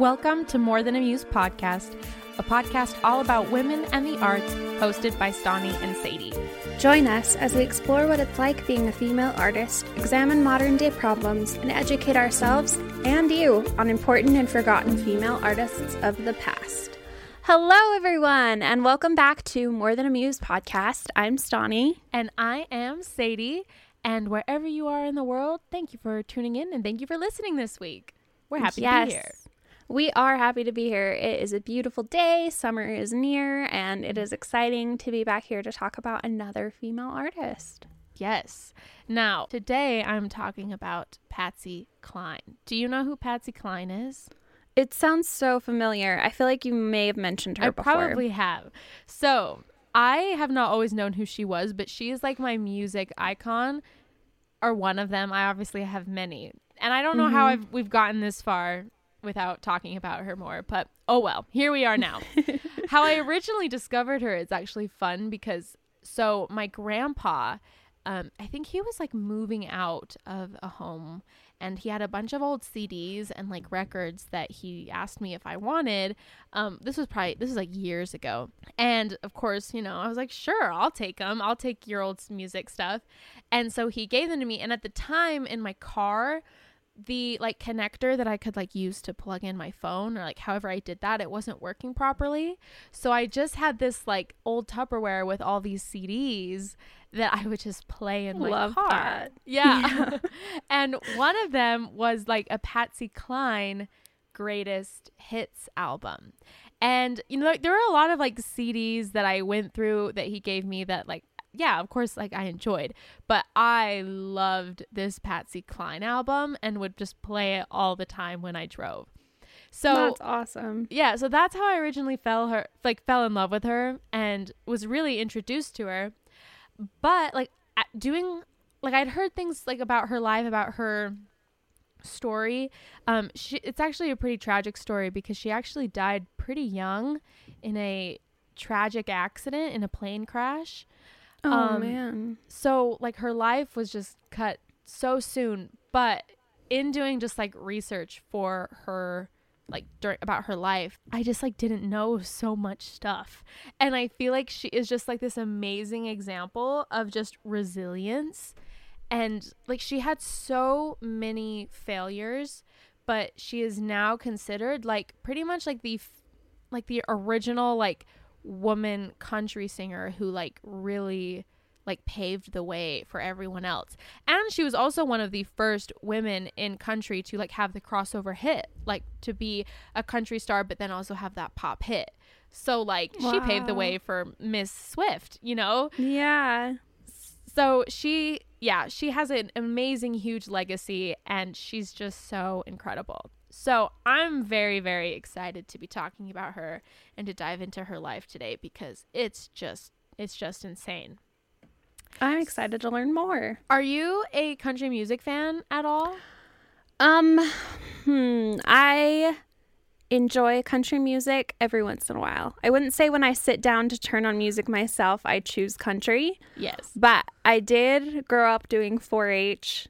Welcome to More Than a Muse podcast, a podcast all about women and the arts, hosted by Stauney and Sadie. Join us as we explore what it's like being a female artist, examine modern day problems, and educate ourselves and you on important and forgotten female artists of the past. Hello, everyone, and welcome back to More Than a Muse podcast. I'm Stauney. And I am Sadie. And wherever you are in the world, thank you for tuning in and thank you for listening this week. We're happy yes. to be here. We are happy to be here. It is a beautiful day. Summer is near, and it is exciting to be back here to talk about another female artist. Yes. Now, today I'm talking about Patsy Cline. Do you know who Patsy Cline is? It sounds so familiar. I feel like you may have mentioned her I before. probably have. So, I have not always known who she was, but she is like my music icon, or one of them. I obviously have many. And I don't know how Mm-hmm. I've, we've gotten this far without talking about her more, but oh well, here we are now. How I originally discovered her is actually fun because so my grandpa, um, I think he was like moving out of a home and he had a bunch of old CDs and like records that he asked me if I wanted. Um, this was probably this was like years ago, and of course, you know, I was like, sure, I'll take them. I'll take your old music stuff, and so he gave them to me. And at the time in my car, the like connector that I could like use to plug in my phone or like however I did that, it wasn't working properly. So I just had this like old Tupperware with all these CDs that I would just play in my Love car. that. Yeah. and one of them was like a Patsy Cline greatest hits album. And you know like, there were a lot of like CDs that I went through that he gave me that like yeah, of course, like I enjoyed, but I loved this Patsy Cline album and would just play it all the time when I drove. So That's awesome. yeah, so that's how I originally fell her like fell in love with her and was really introduced to her. But like doing like I'd heard things like about her life about her story. Um she it's actually a pretty tragic story because she actually died pretty young in a tragic accident in a plane crash. Oh Um, man. So like her life was just cut so soon, but in doing just like research for her like during about her life, I just like didn't know so much stuff. And I feel like she is just like this amazing example of just resilience and like she had so many failures, but she is now considered like pretty much like the f- like the original like woman country singer who like really like paved the way for everyone else. And she was also one of the first women in country to like have the crossover hit, like to be a country star but then also have that pop hit. So like she paved the way for Miss Swift, you know? Yeah. So she yeah, she has an amazing huge legacy and she's just so incredible. So I'm very very excited to be talking about her and to dive into her life today because it's just it's just insane. I'm excited to learn more. Are you a country music fan at all? Um, hmm, I enjoy country music every once in a while. I wouldn't say when I sit down to turn on music myself, I choose country, Yes. but I did grow up doing 4 H.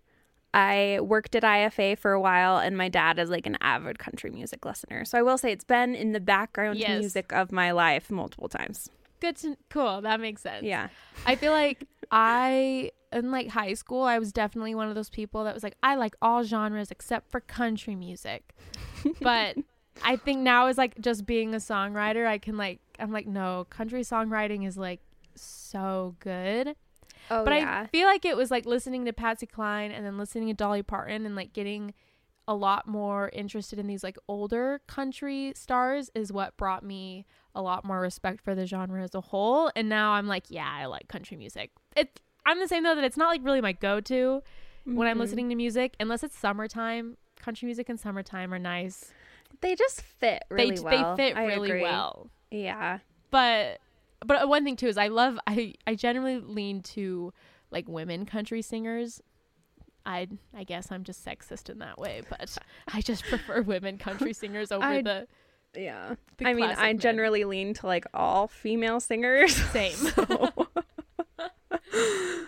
I worked at IFA for a while, and my dad is like an avid country music listener. So I will say it's been in the background Yes. music of my life multiple times. Good to cool. That makes sense. Yeah. I feel like I in like high school, I was definitely one of those people that was like, I like all genres except for country music. but I think now is like just being a songwriter, I can like I'm like, no, country songwriting is like so good. Oh, but yeah. I feel like it was like listening to Patsy Cline and then listening to Dolly Parton and like getting a lot more interested in these like older country stars is what brought me a lot more respect for the genre as a whole. And now I'm like, yeah, I like country music. It I'm the same though that it's not like really my go-to. when I'm Mhm. listening to music, unless it's summertime. Country music and summertime are nice. They just fit really they well. they fit I really agree. well. Yeah. But but uh, one thing too is I love I I generally lean to like women country singers. I I guess I'm just sexist in that way, but I just prefer women country singers over I- the Yeah. The I mean, I men. generally lean to like all female singers. same.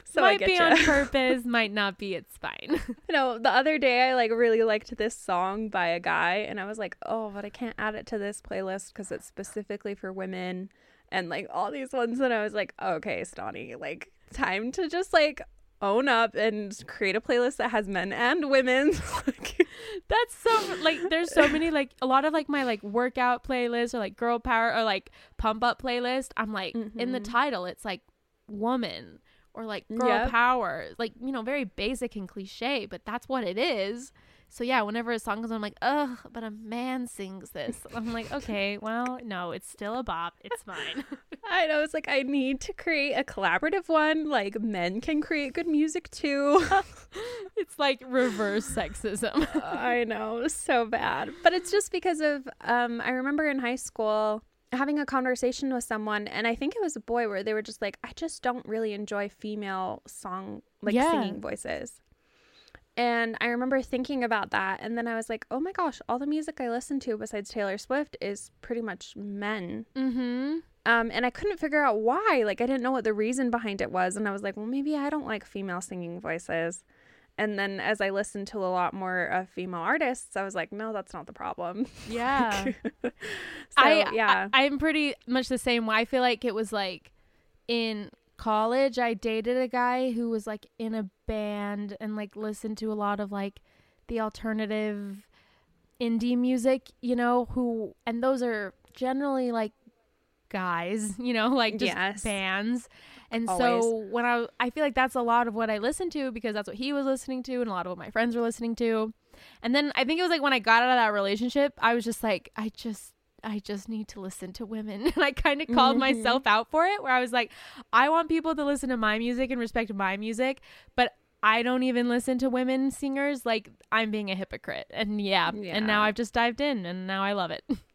So, so might be you. on purpose, might not be. It's fine. No, the other day I like really liked this song by a guy, and I was like, oh, but I can't add it to this playlist because it's specifically for women, and like all these ones. And I was like, okay, Stauney, like time to just like own up and create a playlist that has men and women. Like, That's so like there's so many like a lot of like my like workout playlists or like girl power or like pump up playlist. I'm like in the Mhm. title it's like woman or like girl Yep. power. Like, you know, very basic and cliche, but that's what it is. So yeah, whenever a song comes on, I'm like, ugh, but a man sings this. I'm like, okay, well, no, it's still a bop. It's fine. I know it's like I need to create a collaborative one. Like men can create good music too. it's like reverse sexism. I know, so bad. But it's just because of um I remember in high school having a conversation with someone and I think it was a boy where they were just like I just don't really enjoy female song like Yeah. singing voices. And I remember thinking about that and then I was like, "Oh my gosh, all the music I listen to besides Taylor Swift is pretty much men." mm-hmm. Um and I couldn't figure out why. Like I didn't know what the reason behind it was and I was like, "Well, maybe I don't like female singing voices." And then as I listened to a lot more of female artists, I was like, no, that's not the problem. Yeah. so, I yeah. I, I'm pretty much the same way. I feel like it was like in college I dated a guy who was like in a band and like listened to a lot of like the alternative indie music, you know, who and those are generally like guys, you know, like just Yes. bands. And so when I I feel like that's a lot of what I listened to because that's what he was listening to and a lot of what my friends were listening to. And then I think it was like when I got out of that relationship, I was just like, I just I just need to listen to women. And I kind of called Mhm. myself out for it where I was like, I want people to listen to my music and respect my music, but I don't even listen to women singers. Like I'm being a hypocrite. And yeah, and now I've just dived in and now I love it.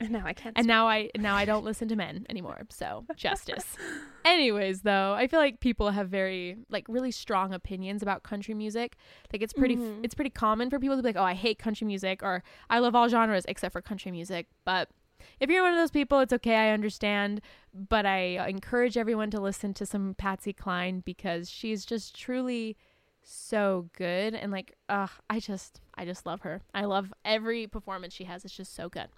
no, I can't. And now I now I don't listen to men anymore. So justice. Anyways, though, I feel like people have very like really strong opinions about country music. Like it's pretty Mhm. it's pretty common for people to be like, "Oh, I hate country music," or "I love all genres except for country music." But if you're one of those people, it's okay. I understand. But I encourage everyone to listen to some Patsy Cline because she's just truly so good and like uh I just I just love her. I love every performance she has. It's just so good.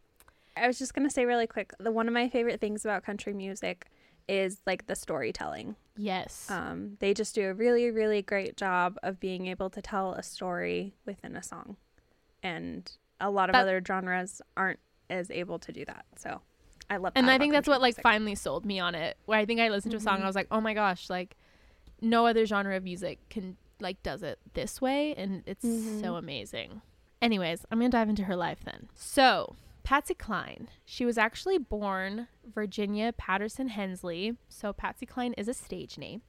I was just gonna say really quick. The one of my favorite things about country music is like the storytelling. Yes. Um, they just do a really, really great job of being able to tell a story within a song, and a lot of other genres aren't as able to do that. So, I love. and I think that's what like finally sold me on it. Where I think I listened to a song and I was like, oh my gosh, like no other genre of music can like does it this way, and it's so amazing. Anyways, I'm gonna dive into her life then. So Patsy Cline, she was actually born Virginia Patterson Hensley. So Patsy Cline is a stage name,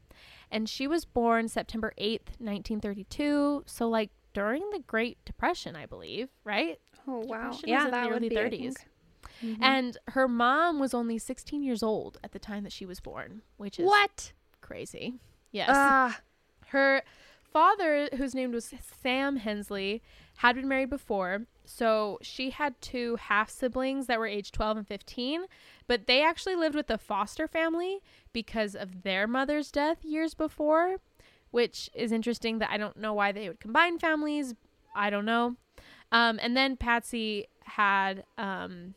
and she was born September 8th, 1932. So like during the Great Depression, I believe, right? Oh wow! Depression was Yeah, in that the would be. 30s. think. Mhm. And her mom was only 16 years old at the time that she was born, which is what? crazy. Yes. Ah, her father, whose name was Sam Hensley, had been married before. So she had two half siblings that were age 12 and 15, but they actually lived with the foster family because of their mother's death years before, which is interesting that I don't know why they would combine families. I don't know. Um, and then Patsy had um,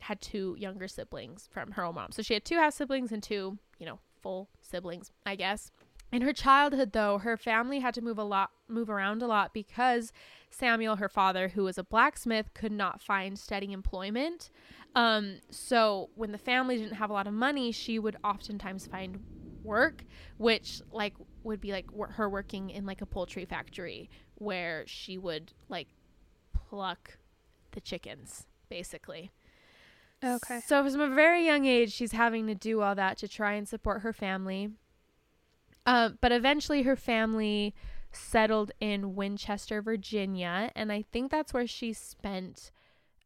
had two younger siblings from her own mom. So she had two half siblings and two, you know, full siblings, I guess. In her childhood though, her family had to move a lot move around a lot because Samuel, her father, who was a blacksmith, could not find steady employment. Um, so when the family didn't have a lot of money, she would oftentimes find work, which like would be like wor- her working in like a poultry factory where she would like pluck the chickens, basically. okay. So from a very young age, she's having to do all that to try and support her family. Uh, but eventually, her family settled in Winchester, Virginia, and I think that's where she spent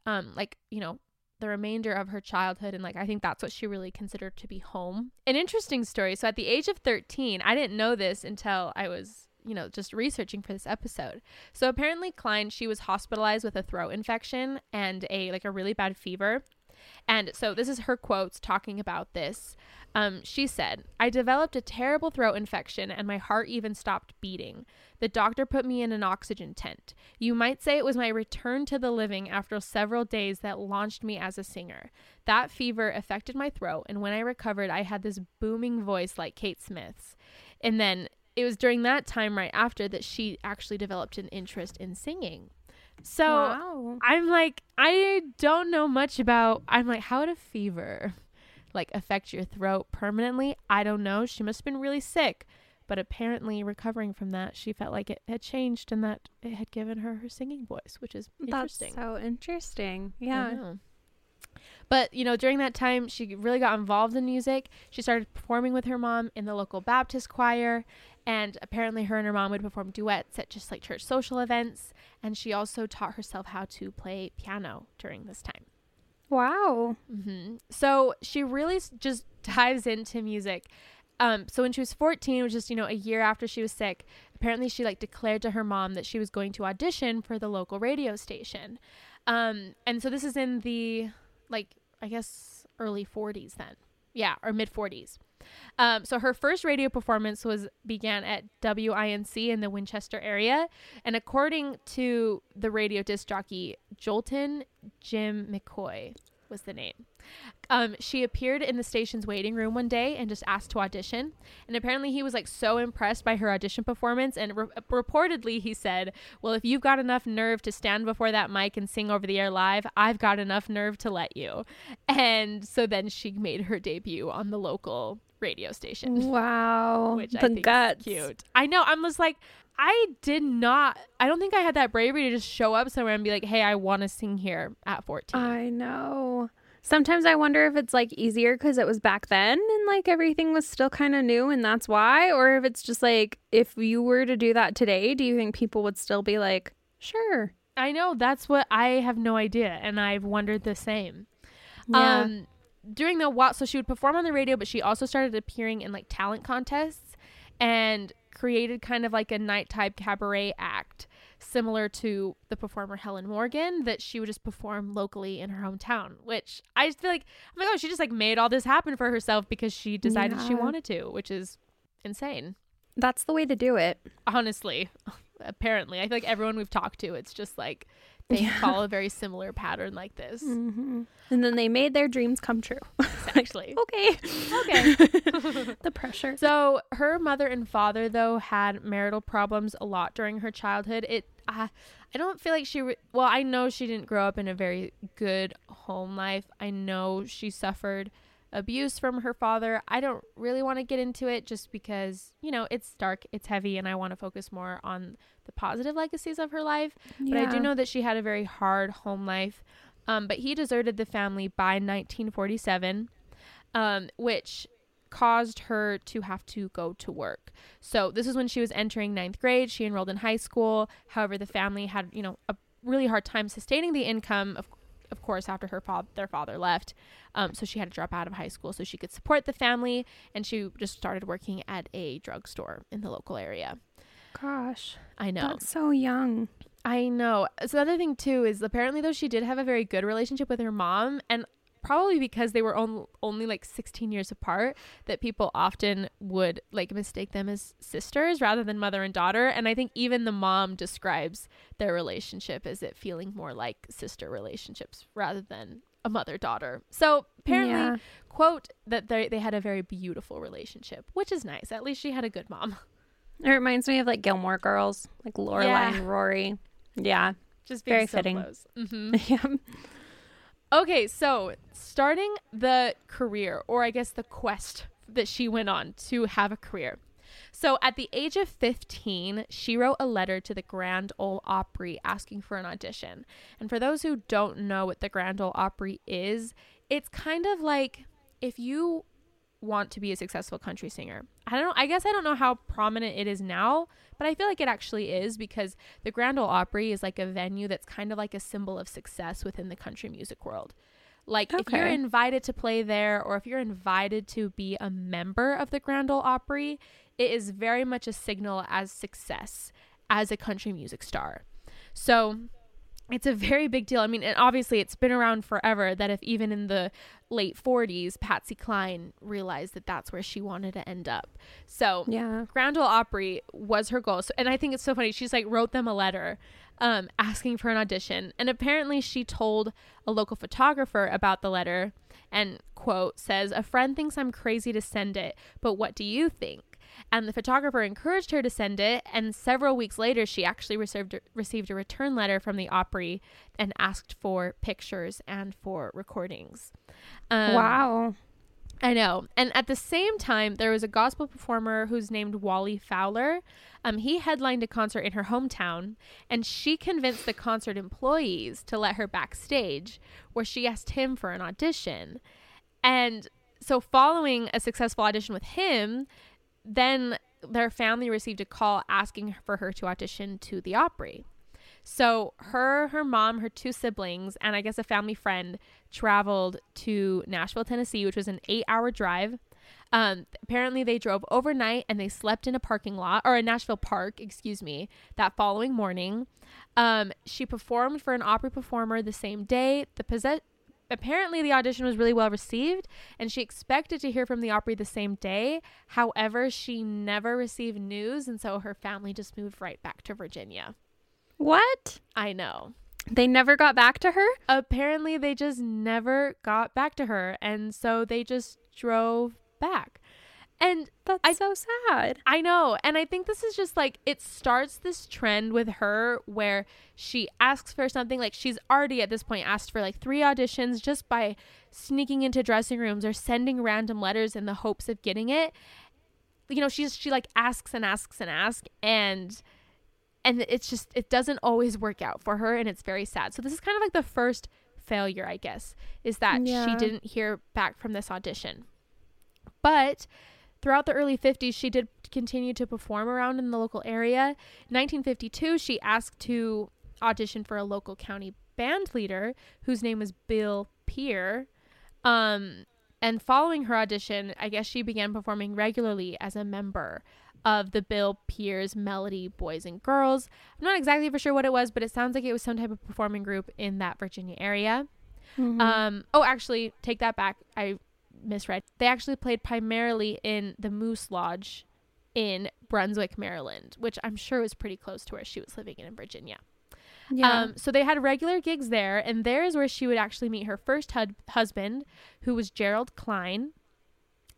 um like, you know, the remainder of her childhood and like I think that's what she really considered to be home. An interesting story. So at the age of 13, I didn't know this until I was, you know, just researching for this episode. So apparently Cline, she was hospitalized with a throat infection and a like a really bad fever. And so this is her quotes talking about this. Um, she said, I developed a terrible throat infection and my heart even stopped beating. The doctor put me in an oxygen tent. You might say it was my return to the living after several days that launched me as a singer. That fever affected my throat, and when I recovered, I had this booming voice like Kate Smith's. And then it was during that time, right after, that she actually developed an interest in singing. So wow. I'm like, I don't know much about. I'm like, how would a fever like affect your throat permanently? I don't know. She must have been really sick, but apparently recovering from that, she felt like it had changed and that it had given her her singing voice, which is interesting. That's so interesting. Yeah. But you know, during that time, she really got involved in music. She started performing with her mom in the local Baptist choir, and apparently, her and her mom would perform duets at just like church social events. And she also taught herself how to play piano during this time. Wow. hmm So she really s- just dives into music. Um, so when she was 14, which is you know a year after she was sick, apparently she like declared to her mom that she was going to audition for the local radio station. Um, and so this is in the like I guess early 40s then, yeah, or mid 40s. Um, so her first radio performance was began at WINC in the Winchester area, and according to the radio disc jockey Joltin' Jim McCoy was the name. Um, she appeared in the station's waiting room one day and just asked to audition. And apparently, he was like so impressed by her audition performance. And re- reportedly, he said, Well, if you've got enough nerve to stand before that mic and sing over the air live, I've got enough nerve to let you. And so then she made her debut on the local radio station Wow. which the I think guts. is cute. I know. I'm just like, I did not. I don't think I had that bravery to just show up somewhere and be like, "Hey, I want to sing here at 14." I know. Sometimes I wonder if it's like easier because it was back then and like everything was still kind of new and that's why, or if it's just like if you were to do that today, do you think people would still be like, sure? I know that's what I have no idea, and I've wondered the same. Yeah. Um, during the while, so she would perform on the radio, but she also started appearing in like talent contests and created kind of like a nighttime cabaret act similar to the performer Helen Morgan that she would just perform locally in her hometown, which I just feel like, oh my gosh, she just like made all this happen for herself because she decided she wanted to, which is insane. That's the way to do it. Honestly, apparently, I feel like everyone we've talked to, it's just like they Yeah. follow a very similar pattern like this. hmm And then they made their dreams come true. Actually, okay. okay. the pressure. So her mother and father, though, had marital problems a lot during her childhood. It, uh, I don't feel like she. Re- well, I know she didn't grow up in a very good home life. I know she suffered abuse from her father. I don't really want to get into it just because you know it's dark, it's heavy, and I want to focus more on the positive legacies of her life. But I do know that she had a very hard home life. Um, but he deserted the family by 1947, um, which caused her to have to go to work. So this is when she was entering ninth grade. She enrolled in high school. However, the family had, you know, a really hard time sustaining the income of of course after her father their father left um, so she had to drop out of high school so she could support the family and she just started working at a drugstore in the local area Gosh, i know that's so young. I know. So the other thing too is apparently though she did have a very good relationship with her mom and probably because they were on, only like 16 years apart that people often would like mistake them as sisters rather than mother and daughter and I think even the mom describes their relationship as it feeling more like sister relationships rather than a mother daughter. So apparently Yeah. quote that they they had a very beautiful relationship, which is nice. At least she had a good mom. It reminds me of like Gilmore Girls, like Lorelai Yeah. and Rory. Yeah. Just being Very so fitting. close. Mhm. yeah. Okay, so starting the career, or I guess the quest that she went on to have a career. So at the age of 15, she wrote a letter to the Grand Ole Opry asking for an audition. And for those who don't know what the Grand Ole Opry is, it's kind of like if you want to be a successful country singer. I don't know. I guess I don't know how prominent it is now, but I feel like it actually is because the Grand Ole Opry is like a venue that's kind of like a symbol of success within the country music world. Like if you're invited to play there or if you're invited to be a member of the Grand Ole Opry, it is very much a signal as success as a country music star. So it's a very big deal. I mean, and obviously it's been around forever that if even in the late 40s, Patsy Cline realized that that's where she wanted to end up. So Yeah. Grand Ole Opry was her goal. So, and I think it's so funny. She's like wrote them a letter um, asking for an audition. And apparently she told a local photographer about the letter and quote says, a friend thinks I'm crazy to send it, but what do you think? And the photographer encouraged her to send it. And several weeks later, she actually received, received a return letter from the Opry and asked for pictures and for recordings. Um, wow. I know. And at the same time, there was a gospel performer who's named Wally Fowler. Um, he headlined a concert in her hometown, and she convinced the concert employees to let her backstage, where she asked him for an audition. And so, following a successful audition with him, then their family received a call asking for her to audition to the Opry. So her, her mom, her two siblings, and I guess a family friend traveled to Nashville, Tennessee, which was an eight-hour drive. Um, apparently, they drove overnight and they slept in a parking lot or a Nashville park, excuse me, that following morning. Um, she performed for an Opry performer the same day. The possess- apparently the audition was really well received and she expected to hear from the Opry the same day. However, she never received news, and so her family just moved right back to Virginia. What? I know. They never got back to her? Apparently, they just never got back to her, and so they just drove back. And That's I- so sad. I know. And I think this is just like it starts this trend with her where she asks for something like she's already at this point asked for like three auditions just by sneaking into dressing rooms or sending random letters in the hopes of getting it. You know, she's she like asks and asks and asks and and it's just it doesn't always work out for her and it's very sad. So this is kind of like the first failure, I guess, is that she didn't hear back from this audition. But throughout the early 50s, she did continue to perform around in the local area. In 1952, she asked to audition for a local county band leader whose name was Bill Peer. Um, and following her audition, I guess she began performing regularly as a member of the Bill Peer's Melody Boys and Girls. I'm not exactly for sure what it was, but it sounds like it was some type of performing group in that Virginia area. Mm-hmm. Um, oh, actually, take that back. I misread. They actually played primarily in the Moose Lodge in Brunswick, Maryland, which I'm sure was pretty close to where she was living in, in Virginia. yeah. Um, so they had regular gigs there, and there is where she would actually meet her first hud- husband, who was Gerald Cline.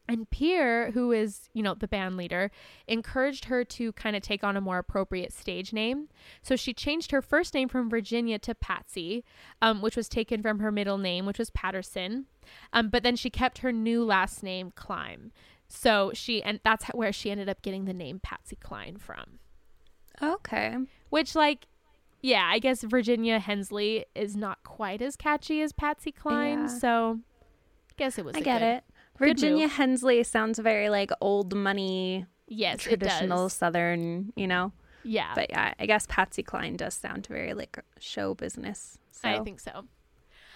And Peer, who is, you know, the band leader, encouraged her to kind of take on a more appropriate stage name. So she changed her first name from Virginia to Patsy, um, which was taken from her middle name, which was Patterson. Um, but then she kept her new last name, Cline. So she, and that's where she ended up getting the name Patsy Cline from. okay. Which, like, yeah, I guess Virginia Hensley is not quite as catchy as Patsy Cline. Yeah. So, I guess it was. I a get good- it. Virginia. Hensley sounds very like old money, Yes, traditional Southern, you know. Yeah, But yeah, I guess Patsy Cline does sound very like show business. So I think so.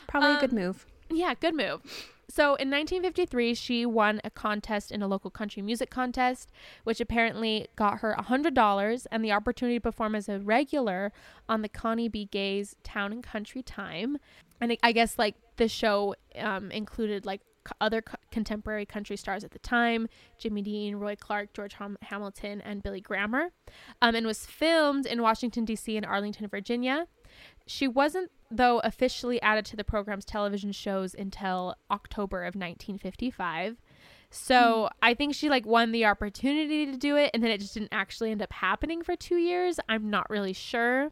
probably a good um, move. Yeah, good move. So in 1953, she won a contest in a local country music contest, which apparently got her $100 and the opportunity to perform as a regular on the Connie B. Gay's Town and Country Time. And I- guess like the show um, included like other co- contemporary country stars at the time Jimmy Dean, Roy Clark, George Ham- Hamilton, and Billy Grammer. Um, and was filmed in Washington, D.C. and Arlington, Virginia. She wasn't, though, officially added to the program's television shows until October of 1955. So I think she like won the opportunity to do it, and then it just didn't actually end up happening for two years. I'm not really sure.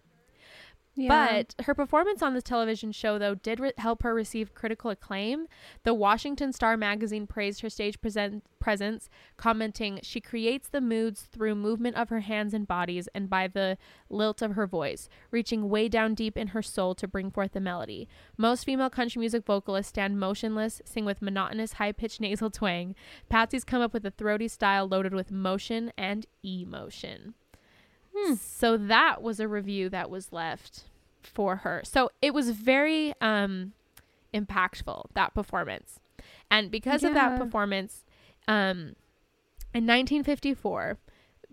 Yeah. But her performance on this television show, though, did re- help her receive critical acclaim. The Washington Star magazine praised her stage present- presence, commenting, She creates the moods through movement of her hands and bodies and by the lilt of her voice, reaching way down deep in her soul to bring forth the melody. Most female country music vocalists stand motionless, sing with monotonous, high pitched nasal twang. Patsy's come up with a throaty style loaded with motion and emotion. So that was a review that was left for her. So it was very um impactful that performance. And because of that performance um in 1954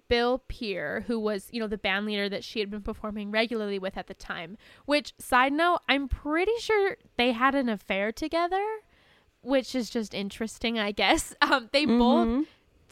Bill Peer, who was, you know, the band leader that she had been performing regularly with at the time, which side note, I'm pretty sure they had an affair together, which is just interesting, I guess. Um they both Mhm.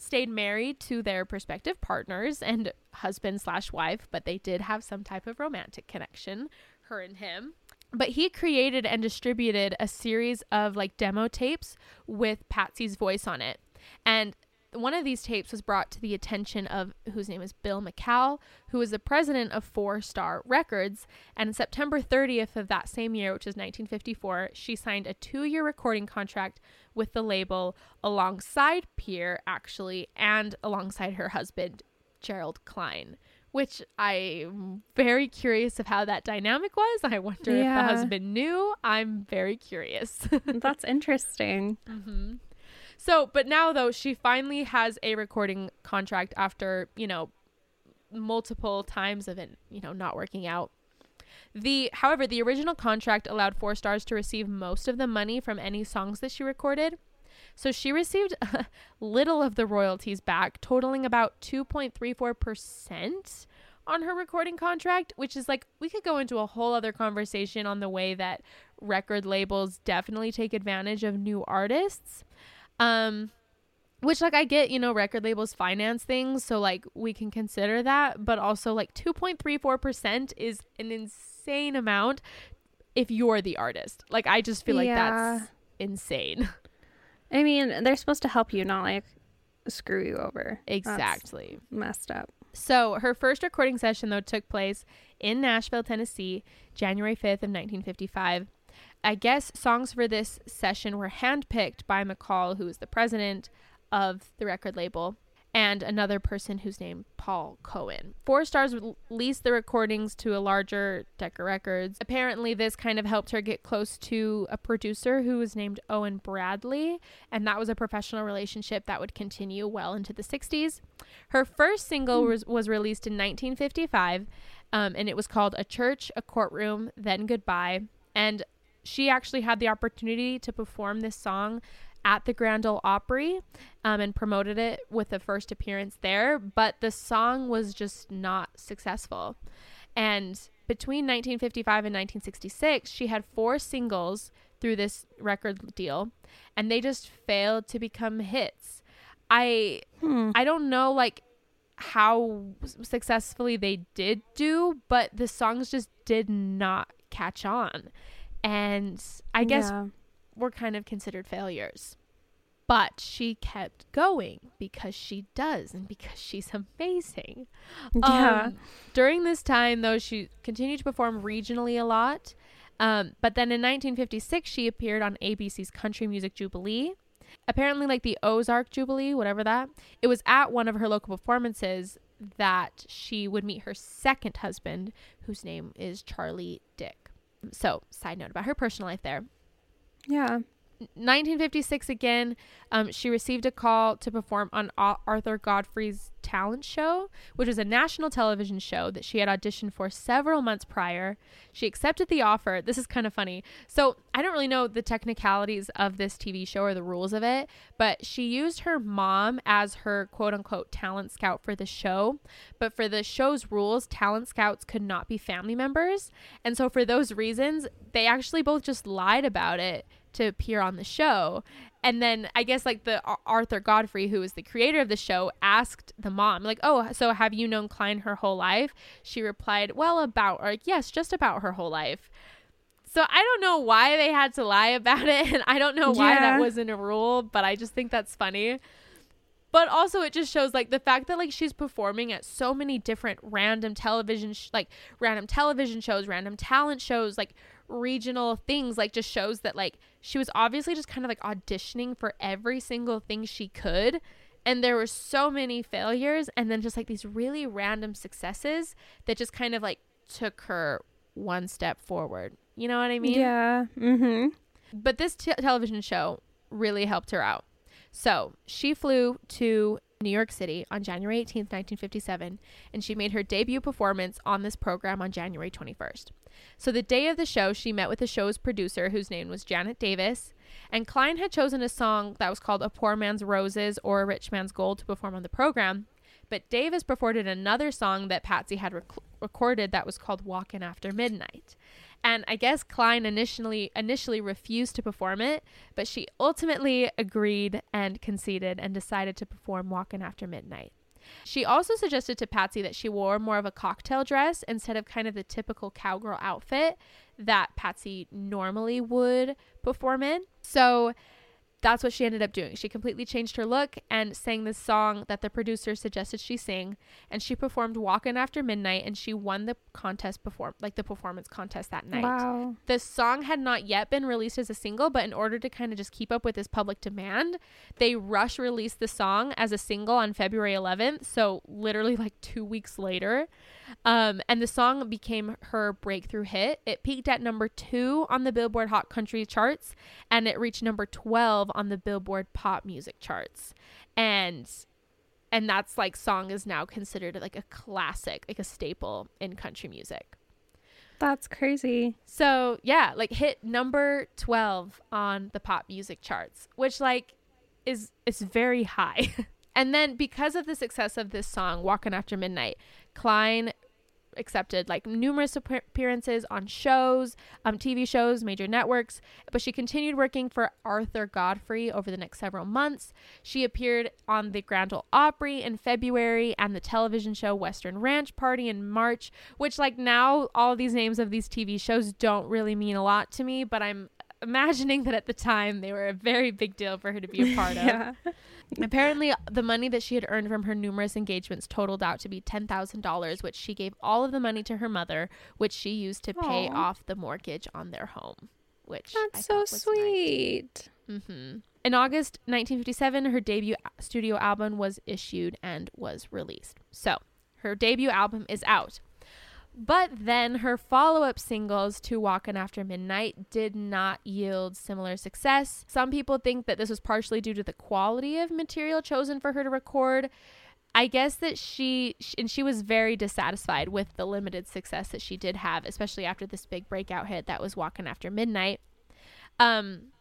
Stayed married to their prospective partners and husband slash wife, but they did have some type of romantic connection, her and him. But he created and distributed a series of like demo tapes with Patsy's voice on it. And one of these tapes was brought to the attention of whose name is Bill McCall, who was the president of Four Star Records. And September 30th of that same year, which is 1954, she signed a two year recording contract with the label alongside Peer, actually, and alongside her husband, Gerald Cline. Which I'm very curious of how that dynamic was. I wonder if the husband knew. I'm very curious. That's interesting. hmm So, but now though, she finally has a recording contract after, you know, multiple times of it, you know, not working out. The however, the original contract allowed Four Stars to receive most of the money from any songs that she recorded. So she received little of the royalties back, totaling about 2.34% on her recording contract, which is like we could go into a whole other conversation on the way that record labels definitely take advantage of new artists. Um which like I get, you know, record labels finance things, so like we can consider that, but also like 2.34% is an insane amount if you're the artist. Like I just feel like Yeah. that's insane. I mean, they're supposed to help you, not like screw you over. That's exactly. messed up. So her first recording session though took place in Nashville, Tennessee, January 5th of 1955. I guess songs for this session were handpicked by McCall, who is the president of the record label, and another person who's named Paul Cohen. Four Stars released the recordings to a larger Decca Records. Apparently, this kind of helped her get close to a producer who was named Owen Bradley, and that was a professional relationship that would continue well into the 60s. Her first single was, was released in 1955, um, and it was called A Church, a Courtroom, Then Goodbye. And she actually had the opportunity to perform this song at the Grand Ole Opry um, and promoted it with a first appearance there, but the song was just not successful. And between 1955 and 1966, she had four singles through this record deal, and they just failed to become hits. I Hmm. I don't know like how successfully they did do, but the songs just did not catch on. And I guess Yeah. were kind of considered failures. But she kept going because she does and because she's amazing. Yeah. Um, during this time, though, she continued to perform regionally a lot. Um, but then in 1956, she appeared on ABC's Country Music Jubilee. Apparently, like the Ozark Jubilee, whatever that, it was at one of her local performances that she would meet her second husband, whose name is Charlie Dick. So, side note about her personal life there. yeah. 1956 again, um, she received a call to perform on Arthur Godfrey's talent show, which was a national television show that she had auditioned for several months prior. She accepted the offer. This is kind of funny. So, I don't really know the technicalities of this TV show or the rules of it, but she used her mom as her quote unquote talent scout for the show. But for the show's rules, talent scouts could not be family members. And so, for those reasons, they actually both just lied about it to appear on the show. And then I guess like the Arthur Godfrey, who was the creator of the show, asked the mom, like, "Oh, so have you known Cline her whole life?" She replied, "Well, about or like, yes, just about her whole life." So I don't know why they had to lie about it, and I don't know why Yeah. that wasn't a rule, but I just think that's funny. but also it just shows like the fact that like she's performing at so many different random television sh- like random television shows random talent shows like regional things like just shows that like she was obviously just kind of like auditioning for every single thing she could and there were so many failures and then just like these really random successes that just kind of like took her one step forward you know what i mean Yeah. Mm-hmm. but this t- television show really helped her out. So she flew to New York City on January 18, 1957, and she made her debut performance on this program on January 21st. So the day of the show, she met with the show's producer, whose name was Janet Davis, and Cline had chosen a song that was called A Poor Man's Roses or A Rich Man's Gold to perform on the program. But Davis performed another song that Patsy had rec- recorded that was called Walkin' After Midnight. And I guess Cline initially initially refused to perform it, but she ultimately agreed and conceded and decided to perform Walkin' After Midnight. She also suggested to Patsy that she wore more of a cocktail dress instead of kind of the typical cowgirl outfit that Patsy normally would perform in. So that's what she ended up doing. She completely changed her look and sang this song that the producer suggested she sing. And she performed Walkin' After Midnight and she won the contest perform like the performance contest that night. Wow. The song had not yet been released as a single, but in order to kind of just keep up with this public demand, they rush released the song as a single on February 11th. So literally like two weeks later. Um, and the song became her breakthrough hit. It peaked at number two on the Billboard Hot Country charts, and it reached number 12 on the Billboard Pop Music charts. And and that's like song is now considered like a classic, like a staple in country music. That's crazy. So yeah, like hit number twelve on the pop music charts, which like is is very high. and then because of the success of this song, "Walking After Midnight," Cline accepted like numerous appearances on shows, um, TV shows, major networks, but she continued working for Arthur Godfrey over the next several months. She appeared on the Grand Ole Opry in February and the television show Western Ranch Party in March, which like now all these names of these TV shows don't really mean a lot to me, but I'm imagining that at the time they were a very big deal for her to be a part of. Apparently, the money that she had earned from her numerous engagements totaled out to be $10,000, which she gave all of the money to her mother, which she used to pay off the mortgage on their home. Which That's so was nice. sweet. hmm In August 1957, her debut studio album was issued and was released. So, her debut album is out. But then her follow up singles to Walkin' After Midnight did not yield similar success. Some people think that this was partially due to the quality of material chosen for her to record. I guess that she, and she was very dissatisfied with the limited success that she did have, especially after this big breakout hit that was Walkin' After Midnight. Um,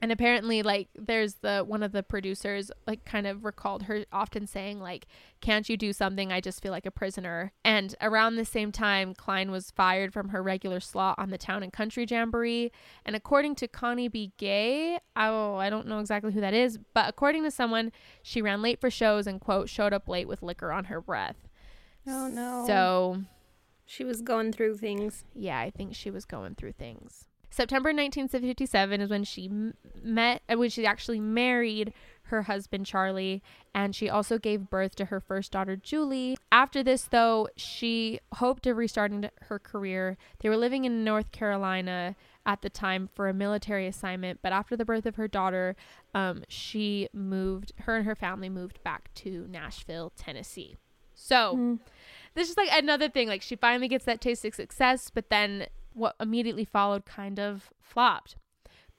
and apparently like there's the one of the producers like kind of recalled her often saying like can't you do something i just feel like a prisoner and around the same time cline was fired from her regular slot on the town and country jamboree and according to connie b gay oh i don't know exactly who that is but according to someone she ran late for shows and quote showed up late with liquor on her breath Oh no. so she was going through things. yeah, I think she was going through things. September 1957 is when she m- met, uh, when she actually married her husband Charlie, and she also gave birth to her first daughter Julie. After this, though, she hoped of restarting her career. They were living in North Carolina at the time for a military assignment, but after the birth of her daughter, um, she moved. Her and her family moved back to Nashville, Tennessee. So Mm. this is like another thing like she finally gets that taste of success but then what immediately followed kind of flopped.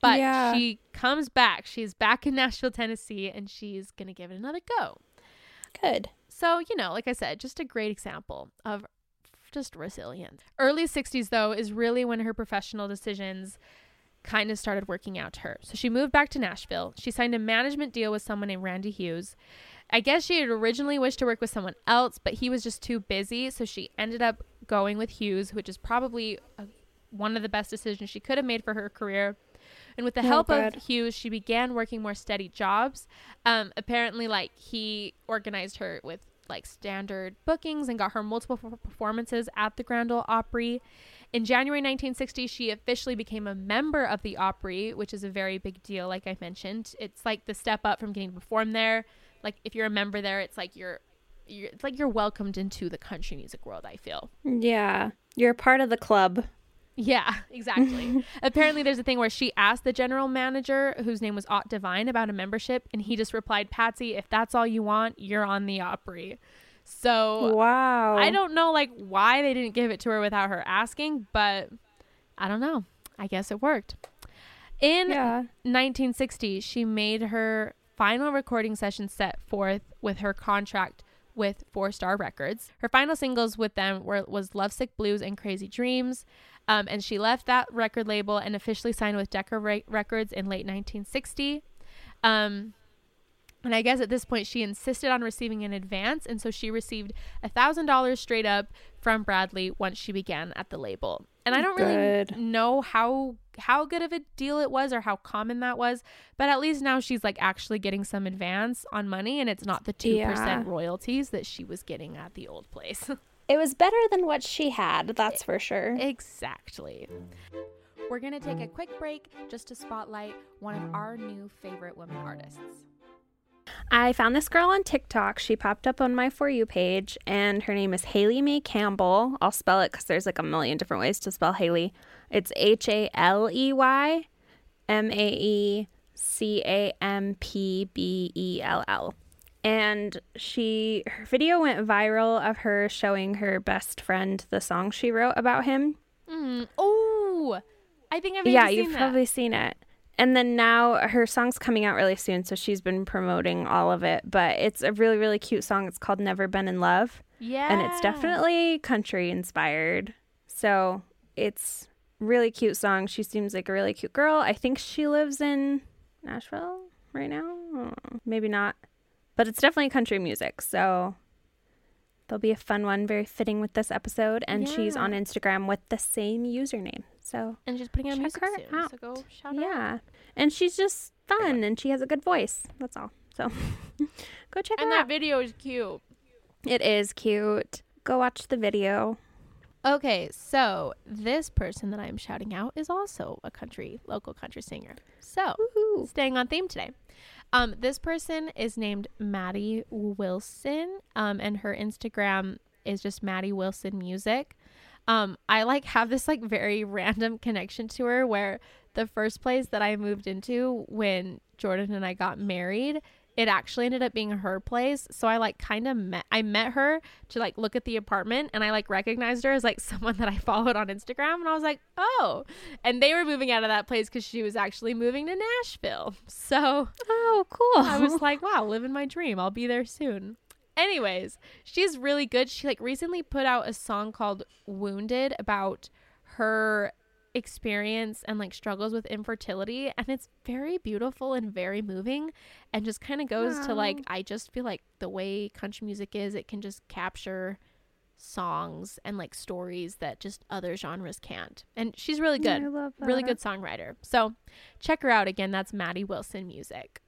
But Yeah. she comes back. She's back in nashville tennessee and she's gonna give it another go. Good. so you know like i said just a great example of just resilience early 60s though is really when her professional decisions kind of started working out to her. So she moved back to nashville. She signed a management deal with someone named randy hughes. I guess she had originally wished to work with someone else, but he was just too busy. So she ended up going with Hughes, which is probably a, one of the best decisions she could have made for her career. And with the Oh, help good. of Hughes, she began working more steady jobs. Um, apparently, like he organized her with like standard bookings and got her multiple performances at the Grand Ole Opry. In January 1960, she officially became a member of the Opry, which is a very big deal, like I mentioned. It's like the step up from getting to perform there like if you're a member there, it's like you're, you're it's like you're welcomed into the country music world. I feel. Yeah. You're part of the club. Yeah, exactly. Apparently, there's a thing where she asked the general manager, whose name was Ott Devine, about a membership, and he just replied, "Patsy, if that's all you want, you're on the Opry." So Wow. I don't know like why they didn't give it to her without her asking, but I don't know. I guess it worked. In Yeah. 1960, she made her final recording session set forth with her contract with Four Star Records. Her final singles with them were was Lovesick Blues and Crazy Dreams. Um, and she left that record label and officially signed with Decca Re- Records in late 1960. Um, and I guess at this point she insisted on receiving an advance, and so she received a thousand dollars straight up from Bradley once she began at the label. And I don't Good. really know how how good of a deal it was or how common that was, but at least now she's like actually getting some advance on money, and it's not the two Yeah. percent royalties that she was getting at the old place. It was better than what she had, that's for sure. exactly. We're gonna take a quick break just to spotlight one of our new favorite women artists. I found this girl on TikTok. She popped up on my For You page, and her name is Haley Mae Campbell. I'll spell it because there's like a million different ways to spell Haley. It's H A L E Y M A E C A M P B E L L. And she, her video went viral of her showing her best friend the song she wrote about him. Mm. Oh, I think I've yeah, you've that. probably seen it. And then now her song's coming out really soon, so she's been promoting all of it. But it's a really, really cute song. It's called Never Been in Love. Yeah, And it's definitely country inspired. So it's really cute song. She seems like a really cute girl. I think she lives in Nashville right now. I don't know. Maybe not. But it's definitely country music. So there'll be a fun one, very fitting with this episode. And she's on Instagram with the same username. So and she's putting out music her soon. out. So go shout her out. yeah. And she's just fun and she has a good voice. That's all. So go check out. And that video is cute. It is cute. Go watch the video. Okay, so this person that I'm shouting out is also a country local country singer. So Woohoo. staying on theme today. Um, this person is named Maddie Wilson, um, and her Instagram is just Maddie Wilson Music. Um, I like have this like very random connection to her where the first place that I moved into when Jordan and I got married, it actually ended up being her place. So I like kind of met I met her to like look at the apartment and I like recognized her as like someone that I followed on Instagram and I was like, "Oh." And they were moving out of that place cuz she was actually moving to Nashville. So Oh, cool. I was like, wow, living my dream. I'll be there soon. Anyways, she's really good. She like recently put out a song called Wounded about her experience and like struggles with infertility and it's very beautiful and very moving and just kind of goes to like I just feel like the way country music is it can just capture songs and like stories that just other genres can't. And she's really good I love really good songwriter. So check her out again. That's Maddie Wilson Music.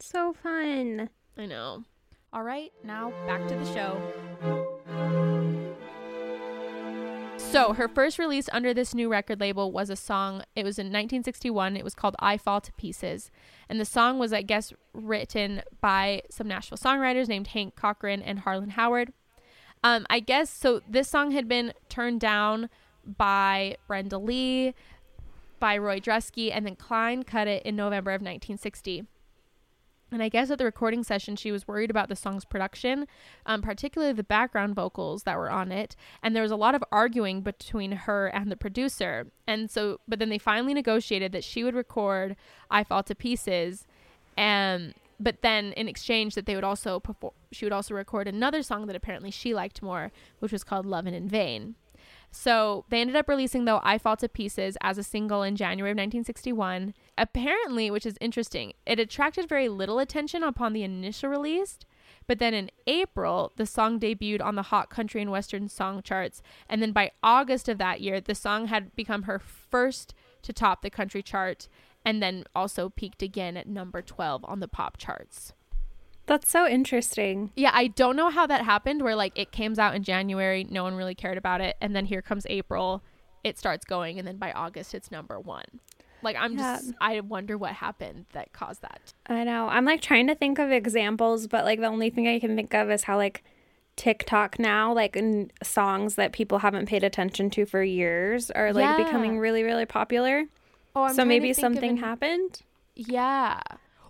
So fun. I know. All right, now back to the show. So, her first release under this new record label was a song. It was in 1961. It was called I Fall to Pieces. And the song was, I guess, written by some Nashville songwriters named Hank Cochran and Harlan Howard. Um, I guess so. This song had been turned down by Brenda Lee, by Roy Drusky, and then Cline cut it in November of 1960. And I guess at the recording session, she was worried about the song's production, um, particularly the background vocals that were on it. And there was a lot of arguing between her and the producer. And so, but then they finally negotiated that she would record I Fall to Pieces. And, but then in exchange, that they would also perform, she would also record another song that apparently she liked more, which was called Lovin' in Vain. So they ended up releasing though I Fall to Pieces as a single in January of 1961. Apparently, which is interesting, it attracted very little attention upon the initial release, but then in April, the song debuted on the Hot Country and Western Song charts, and then by August of that year, the song had become her first to top the country chart and then also peaked again at number 12 on the pop charts. That's so interesting. Yeah, I don't know how that happened where like it comes out in January, no one really cared about it, and then here comes April, it starts going and then by August it's number 1. Like I'm Yeah. just I wonder what happened that caused that. I know. I'm like trying to think of examples, but like the only thing I can think of is how like TikTok now, like in songs that people haven't paid attention to for years, are like Yeah. becoming really, really popular. Oh, so maybe something happened. happened. Yeah.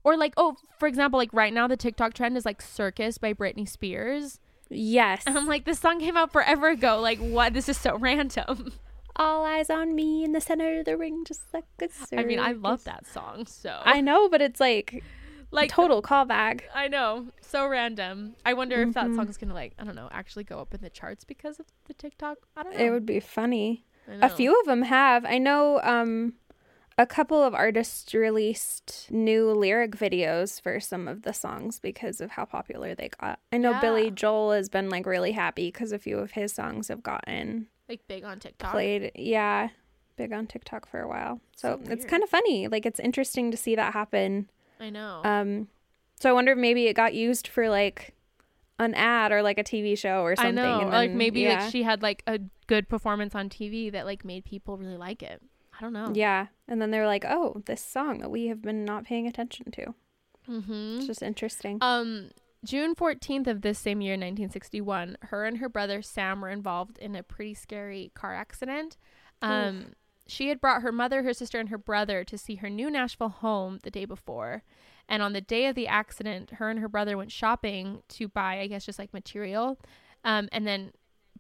Or like oh, for example, like right now the TikTok trend is like Circus by Britney Spears. Yes. And I'm like this song came out forever ago. Like what? This is so random. all eyes on me in the center of the ring, just like a circus. I mean, I love that song. So I know, but it's like like total callback. I know. So random. I wonder if that Mhm. song's gonna like, I don't know, actually go up in the charts because of the TikTok. I don't know. It would be funny. A few of them have. I know um a couple of artists released new lyric videos for some of the songs because of how popular they got. I know Billy Joel has been like really happy because a few of his songs have gotten like big on TikTok. played. Yeah, big on TikTok for a while. So, So it's kind of funny. Like it's interesting to see that happen. I know. Um so I wonder if maybe it got used for like an ad or like a TV show or I something. know. and or, like maybe yeah. like she had like a good performance on TV that like made people really like it. I don't know. Yeah. And then they're like, oh, this song that we have been not paying attention to. Mm-hmm. It's just interesting. Um, June 14th of this same year, 1961, her and her brother Sam were involved in a pretty scary car accident. Um, she had brought her mother, her sister, and her brother to see her new Nashville home the day before. And on the day of the accident, her and her brother went shopping to buy, I guess, just like material. Um, and then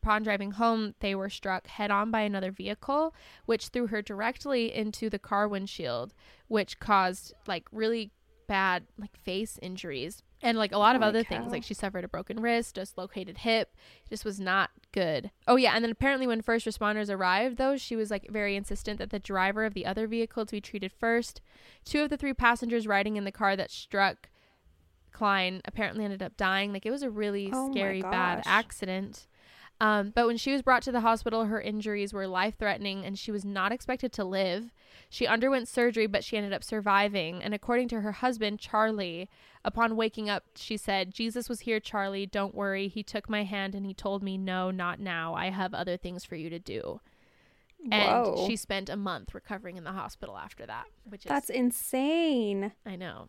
upon driving home, they were struck head on by another vehicle, which threw her directly into the car windshield, which caused like really bad like face injuries. And like a lot of other things like she suffered a broken wrist dislocated hip just was not good. Oh yeah and then apparently when first responders arrived though she was like very insistent that the driver of the other vehicle to be treated first. Two of the three passengers riding in the car that struck cline apparently ended up dying. Like it was a really Oh scary bad accident um, but when she was brought to the hospital, her injuries were life threatening and she was not expected to live. She underwent surgery, but she ended up surviving. And according to her husband, Charlie, upon waking up, she said, Jesus was here, Charlie. Don't worry. He took my hand and he told me, No, not now. I have other things for you to do. And Whoa. she spent a month recovering in the hospital after that, which is, That's insane. I know.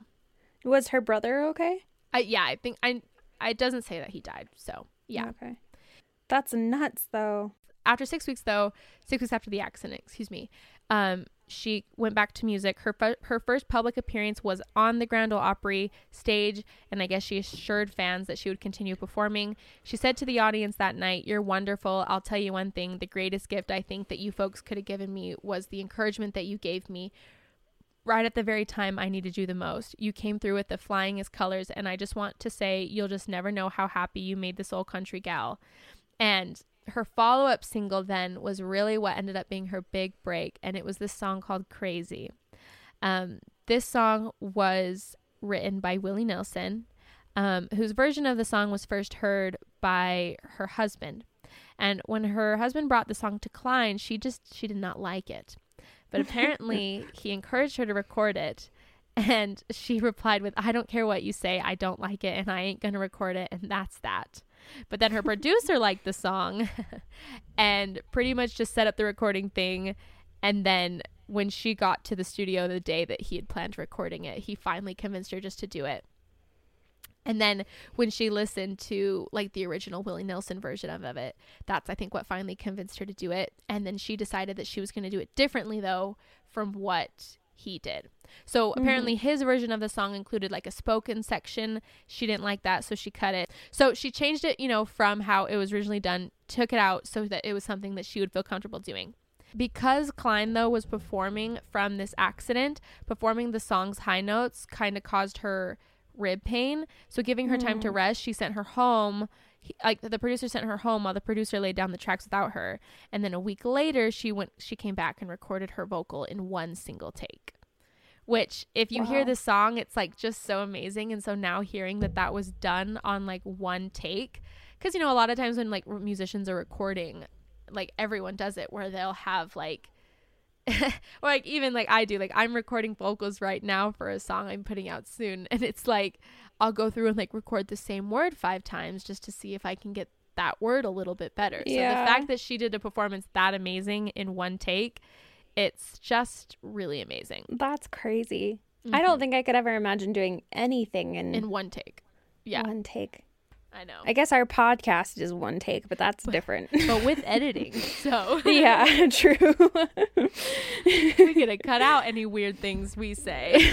Was her brother okay? I, yeah, I think, I, it doesn't say that he died. So, yeah. Okay. That's nuts, though. after six weeks though six weeks after the accident excuse me um she went back to music her fu- her first public appearance was on the grand ole opry stage and i guess she assured fans that she would continue performing she said to the audience that night you're wonderful i'll tell you one thing the greatest gift i think that you folks could have given me was the encouragement that you gave me right at the very time I needed you the most. You came through with the flyingest colors, and I just want to say you'll just never know how happy you made this old country gal. And her follow up single then was really what ended up being her big break, and it was this song called Crazy. Um, this song was written by Willie Nelson, um, whose version of the song was first heard by her husband. And when her husband brought the song to Cline, she just she did not like it. But apparently he encouraged her to record it. And she replied with, I don't care what you say, I don't like it, and I ain't gonna record it, and that's that. But then her producer liked the song and pretty much just set up the recording thing. And then when she got to the studio the day that he had planned recording it, he finally convinced her just to do it. And then when she listened to like the original Willie Nelson version of, of it, that's I think what finally convinced her to do it. And then she decided that she was going to do it differently though from what he did. So apparently mm-hmm. his version of the song included like a spoken section. She didn't like that, so she cut it. So she changed it, you know, from how it was originally done, took it out so that it was something that she would feel comfortable doing. Because Cline, though, was performing from this accident, performing the song's high notes kind of caused her rib pain. So, giving her time to mm. rest, she sent her home. He, like the producer sent her home while the producer laid down the tracks without her. And then a week later, she went. She came back and recorded her vocal in one single take. Which, if you hear Wow. this song, it's like just so amazing. And so now hearing that that was done on like one take, because you know a lot of times when like musicians are recording, like everyone does it where they'll have like or like even like I do like I'm recording vocals right now for a song I'm putting out soon and it's like I'll go through and like record the same word 5 times just to see if I can get that word a little bit better. So the fact that she did a performance that amazing in one take It's just really amazing That's crazy. I don't think I could ever imagine doing anything in, Mm-hmm. in one take. Yeah, one take. I know. I guess our podcast is one take, but that's different. but with editing, so yeah, true. we're gonna cut out any weird things we say.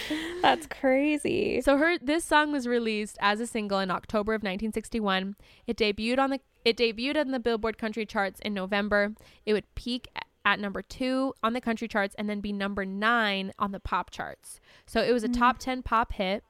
that's crazy. So her this song was released as a single in October of 1961. It debuted on the it debuted on the Billboard country charts in November. It would peak at number 2 on the country charts and then be number 9 on the pop charts. So it was a top 10 pop hit.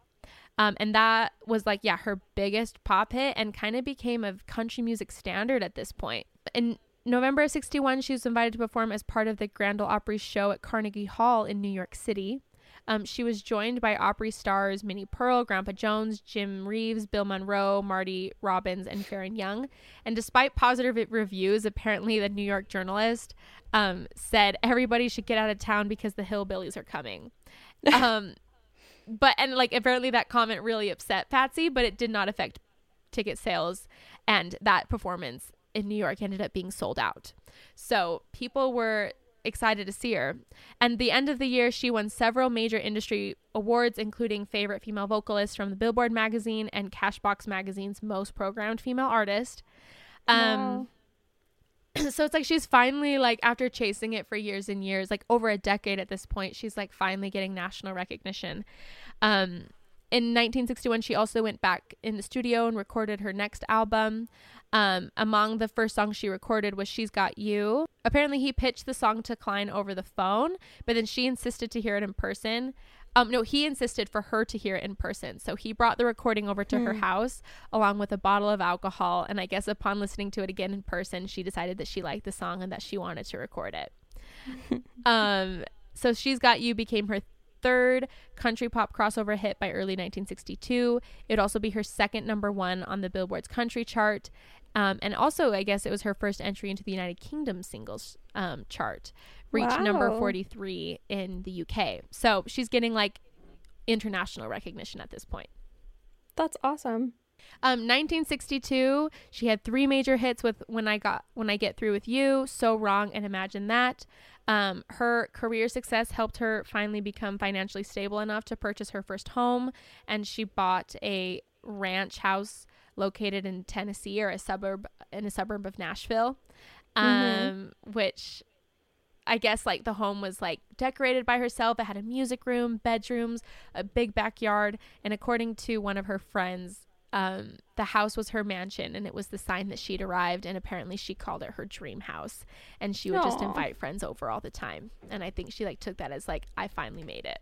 Um, and that was like yeah, her biggest pop hit and kind of became a country music standard at this point. In November of 61, she was invited to perform as part of the Grand Ole Opry show at Carnegie Hall in New York City. Um, she was joined by Opry stars Minnie Pearl, Grandpa Jones, Jim Reeves, Bill Monroe, Marty Robbins, and Faron Young. And despite positive reviews, apparently the New York journalist um, said everybody should get out of town because the hillbillies are coming. Um, but and like apparently that comment really upset Patsy, but it did not affect ticket sales, and that performance in New York ended up being sold out. So people were excited to see her. And the end of the year, she won several major industry awards, including favorite female vocalist from the Billboard magazine and Cashbox magazine's most programmed female artist. Um, Wow. so it's like she's finally like after chasing it for years and years like over a decade at this point she's like finally getting national recognition um in 1961 she also went back in the studio and recorded her next album um among the first songs she recorded was she's got you. Apparently he pitched the song to cline over the phone but then she insisted to hear it in person. Um no he insisted for her to hear it in person. So he brought the recording over to her house along with a bottle of alcohol. And i guess upon listening to it again in person she decided that she liked the song and that she wanted to record it. Um so she's got you became her third country pop crossover hit by early 1962 it would also be her second number one on the billboard's country chart um, and also i guess it was her first entry into the united kingdom singles um, chart reached number 43 in the uk so she's getting like international recognition at this point That's awesome. um, 1962, she had three major hits with "When I Got When I Get Through with You," "So Wrong," and "Imagine That." Um, her career success helped her finally become financially stable enough to purchase her first home, and she bought a ranch house located in Tennessee or a suburb in a suburb of Nashville, um, which I guess like the home was like decorated by herself. It had a music room, bedrooms, a big backyard, and according to one of her friends, um, the house was her mansion, and it was the sign that she'd arrived. And apparently, she called it her dream house, and she would just invite friends over all the time. And I think she like took that as like I finally made it.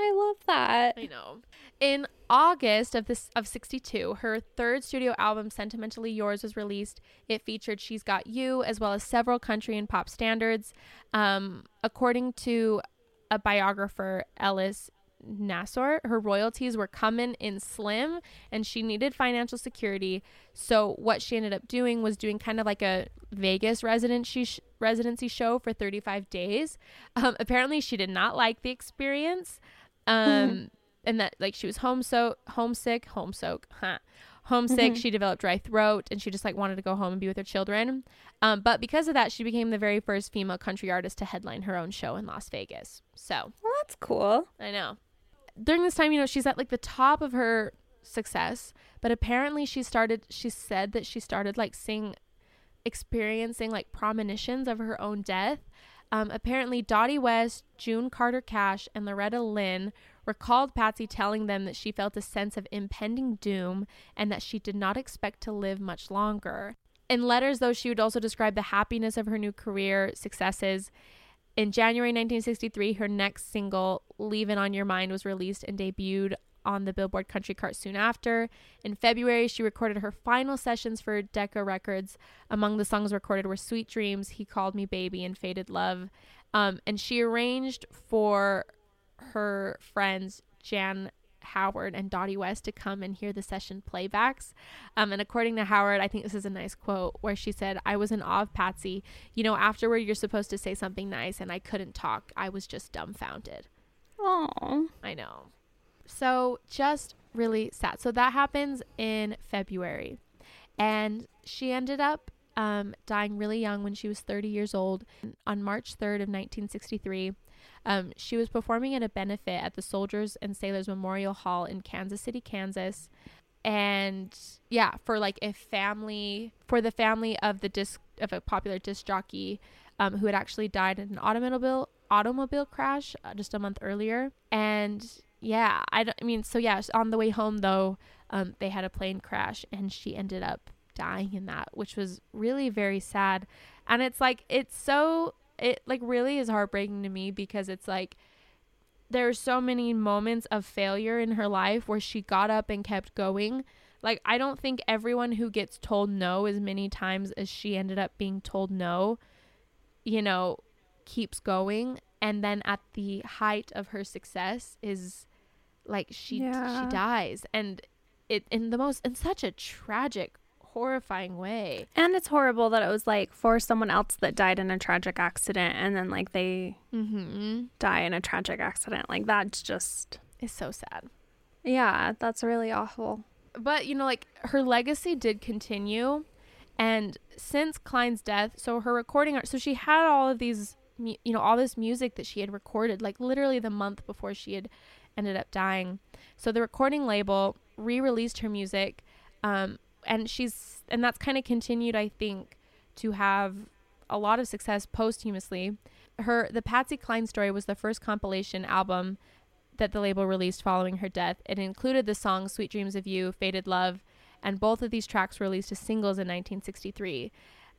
I love that. I know. In August of this of 62, her third studio album Sentimentally Yours was released. It featured She's Got You as well as several country and pop standards. Um, according to a biographer, Ellis Nassour, her royalties were coming in slim and she needed financial security. So what she ended up doing was doing kind of like a Vegas residency sh- residency show for 35 days. Um, apparently she did not like the experience. Um, and that like she was home so homesick, home soak, huh? Homesick. She developed dry throat, and she just like wanted to go home and be with her children. Um, but because of that, she became the very first female country artist to headline her own show in Las Vegas. So Well, that's cool. I know. During this time, you know, she's at like the top of her success, but apparently she started, she said that she started like seeing, experiencing like premonitions of her own death. Um, apparently, Dottie West, June Carter Cash, and Loretta Lynn recalled Patsy telling them that she felt a sense of impending doom and that she did not expect to live much longer. In letters, though, she would also describe the happiness of her new career successes. In January 1963, her next single, Leavin' on Your Mind, was released and debuted on the Billboard Country Chart soon after. In February, she recorded her final sessions for Decca Records. Among the songs recorded were Sweet Dreams, He Called Me Baby, and Faded Love. Um, and she arranged for her friends Jan Howard and Dottie West to come and hear the session playbacks. Um, and according to Howard, I think this is a nice quote where she said, I was in awe of Patsy. You know, afterward, you're supposed to say something nice, and I couldn't talk. I was just dumbfounded. Oh, I know. So just really sad. So that happens in February. And she ended up um, dying really young when she was 30 years old. On March 3rd of 1963, um, she was performing at a benefit at the Soldiers and Sailors Memorial Hall in Kansas City, Kansas. And yeah, for like a family, for the family of the disc of a popular disc jockey um, who had actually died in an automobile automobile crash uh, just a month earlier. And yeah, I, I mean, so yeah, on the way home though, um, they had a plane crash and she ended up dying in that, which was really very sad. And it's like, it's so, it like really is heartbreaking to me because it's like, there's so many moments of failure in her life where she got up and kept going. Like, I don't think everyone who gets told no as many times as she ended up being told no, you know, keeps going. And then at the height of her success is like she yeah. she dies and it in the most in such a tragic horrifying way. And it's horrible that it was like for someone else that died in a tragic accident and then like they mm-hmm. die in a tragic accident. Like that's just. It's so sad. Yeah, that's really awful. But, you know, like her legacy did continue. And since Cline's death, so her recording art, so she had all of these, you know, all this music that she had recorded, like literally the month before she had ended up dying. So the recording label re released her music. Um, and she's and that's kind of continued i think to have a lot of success posthumously her the patsy cline story was the first compilation album that the label released following her death it included the songs sweet dreams of you faded love and both of these tracks were released as singles in 1963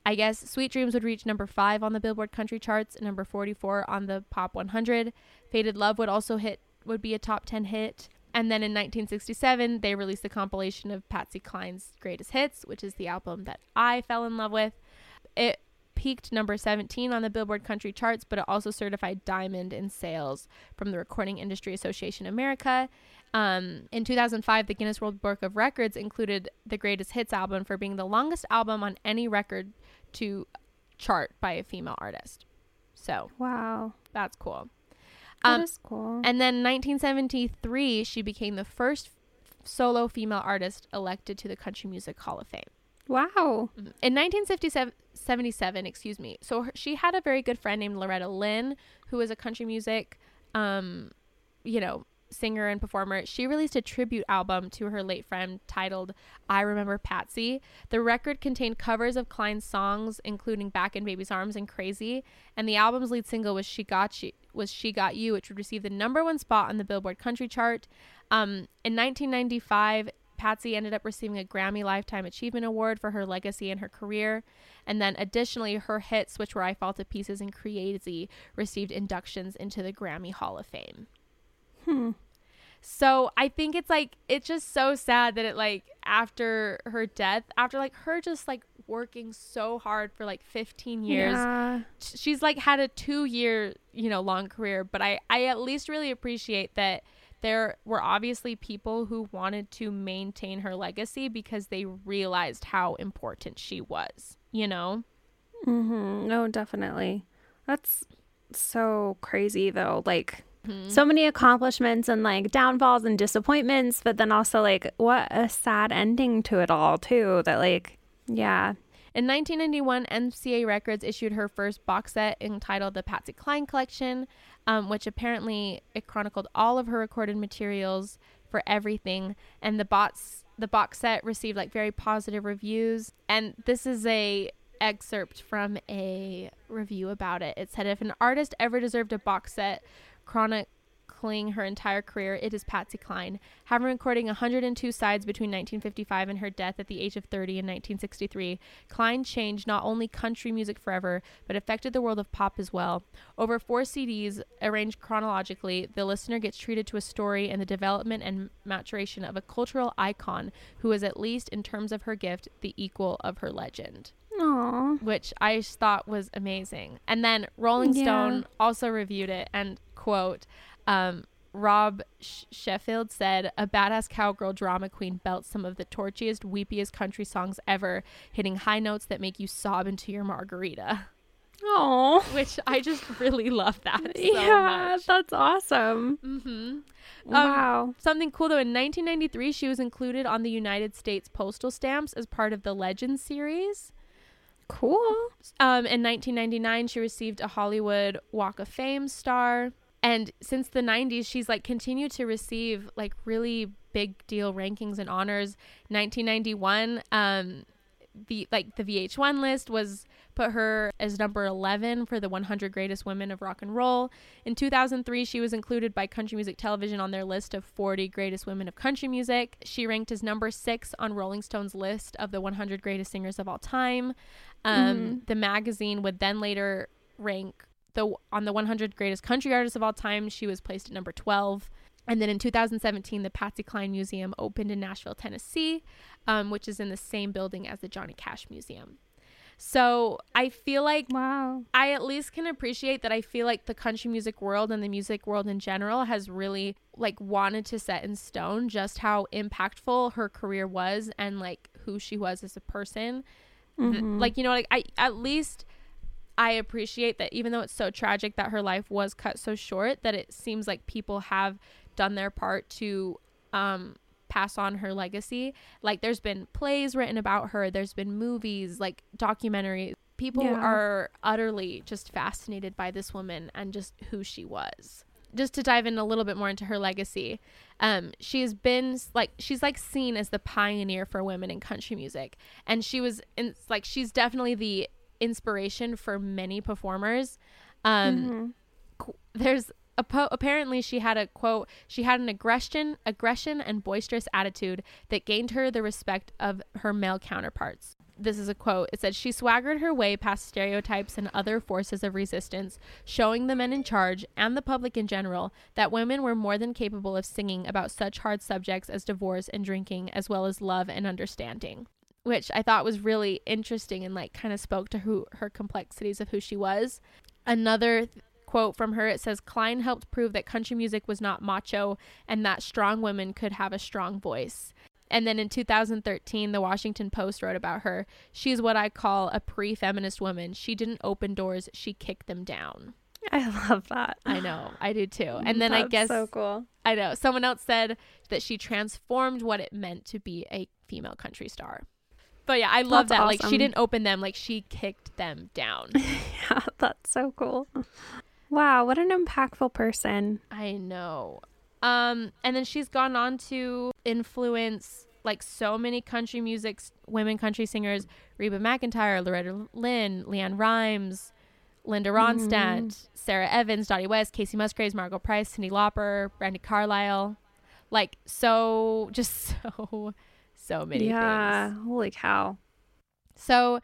i guess sweet dreams would reach number 5 on the billboard country charts and number 44 on the pop 100 faded love would also hit would be a top 10 hit and then in 1967, they released the compilation of Patsy Cline's greatest hits, which is the album that I fell in love with. It peaked number 17 on the Billboard country charts, but it also certified diamond in sales from the Recording Industry Association America. Um, in 2005, the Guinness World Book of Records included the greatest hits album for being the longest album on any record to chart by a female artist. So, wow, that's cool. That um, is cool. And then 1973, she became the first solo female artist elected to the Country Music Hall of Fame. Wow. In 1977, excuse me. So her, she had a very good friend named Loretta Lynn, who was a country music, um, you know, singer and performer, she released a tribute album to her late friend titled I Remember Patsy. The record contained covers of Cline's songs, including Back in Baby's Arms and Crazy, and the album's lead single was She Got You, was She Got You, which would receive the number one spot on the Billboard Country Chart. Um, in 1995, Patsy ended up receiving a Grammy Lifetime Achievement Award for her legacy and her career. And then additionally, her hits, which were I Fall to Pieces and Crazy, received inductions into the Grammy Hall of Fame. Hmm. So I think it's like it's just so sad that it like after her death, after like her just like working so hard for like 15 years, yeah. she's like had a two year you know long career. But I I at least really appreciate that there were obviously people who wanted to maintain her legacy because they realized how important she was. You know. Mm-hmm. No, definitely. That's so crazy though. Like Mm-hmm. So many accomplishments and like downfalls and disappointments, but then also like what a sad ending to it all, too. That like, yeah. In 1991, MCA Records issued her first box set entitled The Patsy Cline Collection, um, which apparently it chronicled all of her recorded materials for everything. And the box the box set received like very positive reviews. And this is a excerpt from a review about it. It said if an artist ever deserved a box set chronicling her entire career, it is Patsy Cline. Having recording 102 sides between 1955 and her death at the age of 30 in 1963, Cline changed not only country music forever, but affected the world of pop as well. Over four CDs, arranged chronologically, the listener gets treated to a story and the development and maturation of a cultural icon who is, at least in terms of her gift, the equal of her legend. Aww. Which I thought was amazing. And then Rolling yeah. Stone also reviewed it and quote, um, Rob Sheffield said, A badass cowgirl drama queen belts some of the torchiest, weepiest country songs ever, hitting high notes that make you sob into your margarita. Oh, which I just really love that. So yeah, much. that's awesome. Mm-hmm. Wow. Um, something cool though. In 1993, she was included on the United States postal stamps as part of the Legends series. Cool. Um, in 1999, she received a Hollywood Walk of Fame star. And since the 90s, she's like continued to receive like really big deal rankings and honors. 1991, um, the like the VH1 list was put her as number 11 for the 100 greatest women of rock and roll. In 2003, she was included by Country Music Television on their list of 40 greatest women of country music. She ranked as number 6 on Rolling Stone's list of the 100 greatest singers of all time. Um, Mm-hmm. The magazine would then later rank the on the 100 greatest country artists of all time. She was placed at number 12. And then in 2017, the Patsy Cline Museum opened in Nashville, Tennessee, um, which is in the same building as the Johnny Cash Museum. So I feel like Wow. I at least can appreciate that I feel like the country music world and the music world in general has really like wanted to set in stone just how impactful her career was and like who she was as a person. Mhm. like you know like I at least I appreciate that even though it's so tragic that her life was cut so short that it seems like people have done their part to um pass on her legacy. Like there's been plays written about her, there's been movies, like documentaries. People Yeah. are utterly just fascinated by this woman and just who she was. Just to dive in a little bit more into her legacy, um, she has been like she's like seen as the pioneer for women in country music, and she was in like she's definitely the inspiration for many performers. Um, Mhm. qu- there's a po- apparently she had a quote she had an aggression aggression and boisterous attitude that gained her the respect of her male counterparts this is a quote it said she swaggered her way past stereotypes and other forces of resistance showing the men in charge and the public in general that women were more than capable of singing about such hard subjects as divorce and drinking as well as love and understanding which i thought was really interesting and like kind of spoke to who her complexities of who she was. Another th- quote from her it says cline helped prove that country music was not macho and that strong women could have a strong voice. And then in 2013 the washington post wrote about her. She's what i call a pre-feminist woman. She didn't open doors. She kicked them down. I love that. i know. I do too. And then i guess so cool. i know. Someone else said that she transformed what it meant to be a female country star but yeah i love That's that like she didn't open them like she kicked them down Yeah, that's so cool. Wow, what an impactful person. I know. Um, and then she's gone on to influence like so many country music women country singers: Reba McEntire, Loretta Lynn, LeAnn Rimes, Linda Ronstadt, Sara Evans, Dottie West, Kacey Musgraves, Margo Price, Cyndi Lauper, Brandi Carlile. Like so, just so, so many yeah, things. holy cow. So,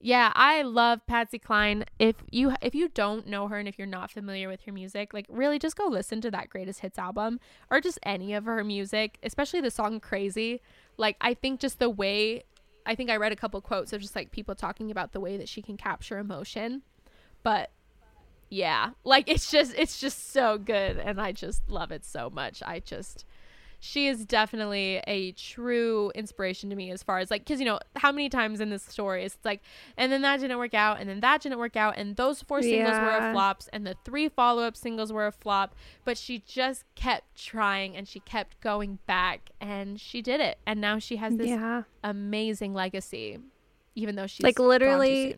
yeah, I love Patsy Cline. If you if you don't know her and if you're not familiar with her music, like really just go listen to that greatest hits album or just any of her music, especially the song Crazy. Like I think just the way I think I read a couple quotes of just like people talking about the way that she can capture emotion. But yeah, like it's just it's just so good and I just love it so much. I just she is definitely a true inspiration to me as far as like because you know how many times in this story it's like and then that didn't work out and then that didn't work out and those four singles were Yeah. a flops and the three follow-up singles were a flop but she just kept trying and she kept going back and she did it and now she has this Yeah, amazing legacy even though she's Like, literally-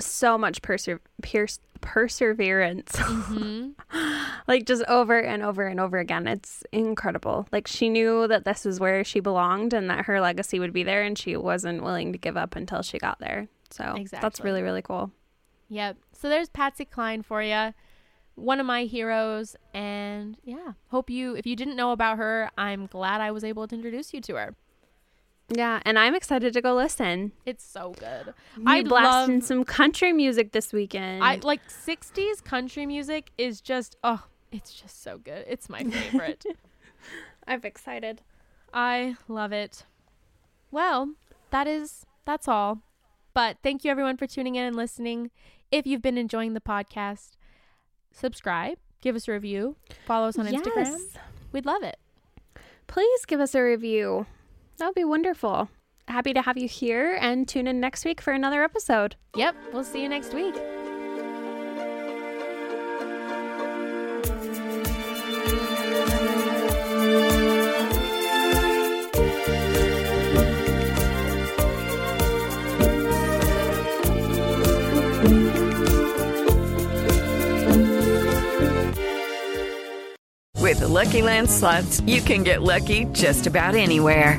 so much perse- pierce- perseverance. Mhm. like just over and over and over again. It's incredible. Like she knew that this was where she belonged and that her legacy would be there and she wasn't willing to give up until she got there. So that's really really cool. Yep. So there's Patsy Cline for you. One of my heroes. And yeah, hope you, if you didn't know about her, I'm glad I was able to introduce you to her. Yeah, and I'm excited to go listen. It's so good. I blasting love, some country music this weekend. I like 60s country music is just, oh, it's just so good. It's my favorite. I'm excited. I love it. Well, that is that's all. But thank you everyone for tuning in and listening. If you've been enjoying the podcast, subscribe, give us a review, follow us on Instagram. Yes. We'd love it. Please give us a review. That would be wonderful. Happy to have you here and tune in next week for another episode. Yep, we'll see you next week. With the Lucky Land slots, you can get lucky just about anywhere.